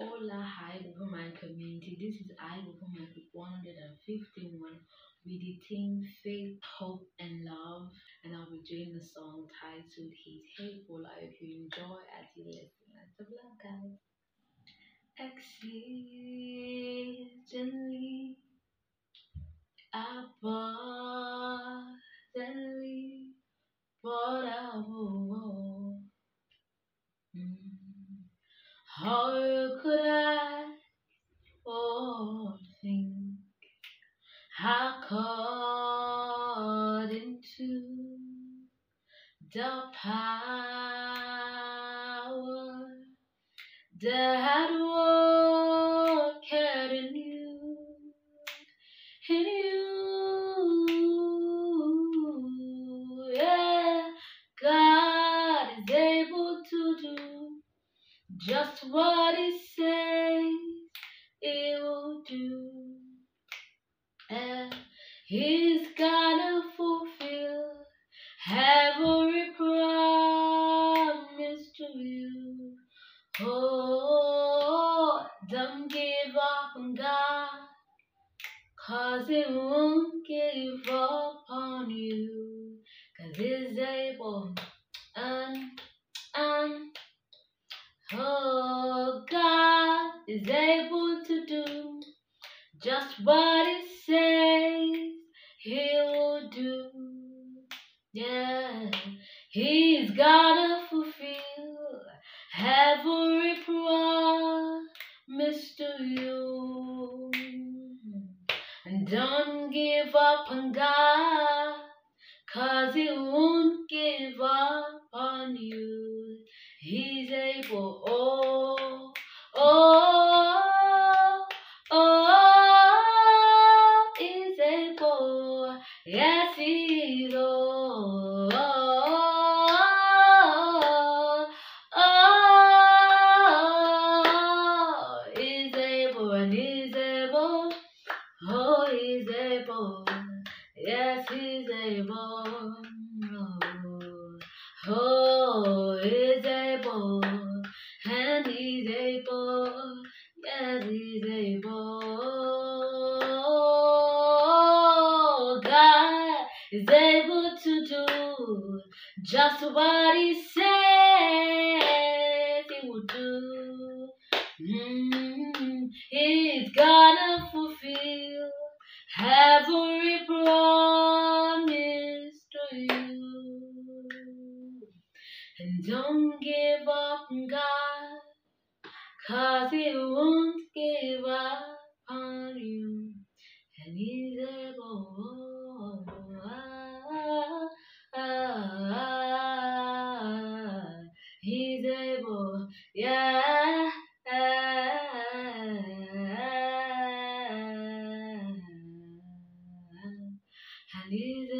Hola, hi, Woman community. This is I, Woman 151 with the team Faith, Hope, and Love. And I'll be doing the song titled He's Able. I hope you enjoy as you listen. Let's have love, How could I or think according to the power that worketh just what He says He will do, and He's gonna fulfill every promise to you. Oh, don't give up on God, cause He won't give up on you, cause He's able and and Oh, God is able to do just what He says He will do. Yeah, He's gonna fulfill every promise to you. And don't give up on God, cause He won't give up on you. He's able, oh, oh, oh, he's able, yes, he's oh, oh, oh, he's able and he's able, oh, he's able, yes, he's able, oh, oh, able, yes, he's able, God is able to do just what he said he would do. Mm, he's gonna fulfill every promise to you. And don't give up God, cause he won't give up on you. And he's able, he's able, yeah. And he's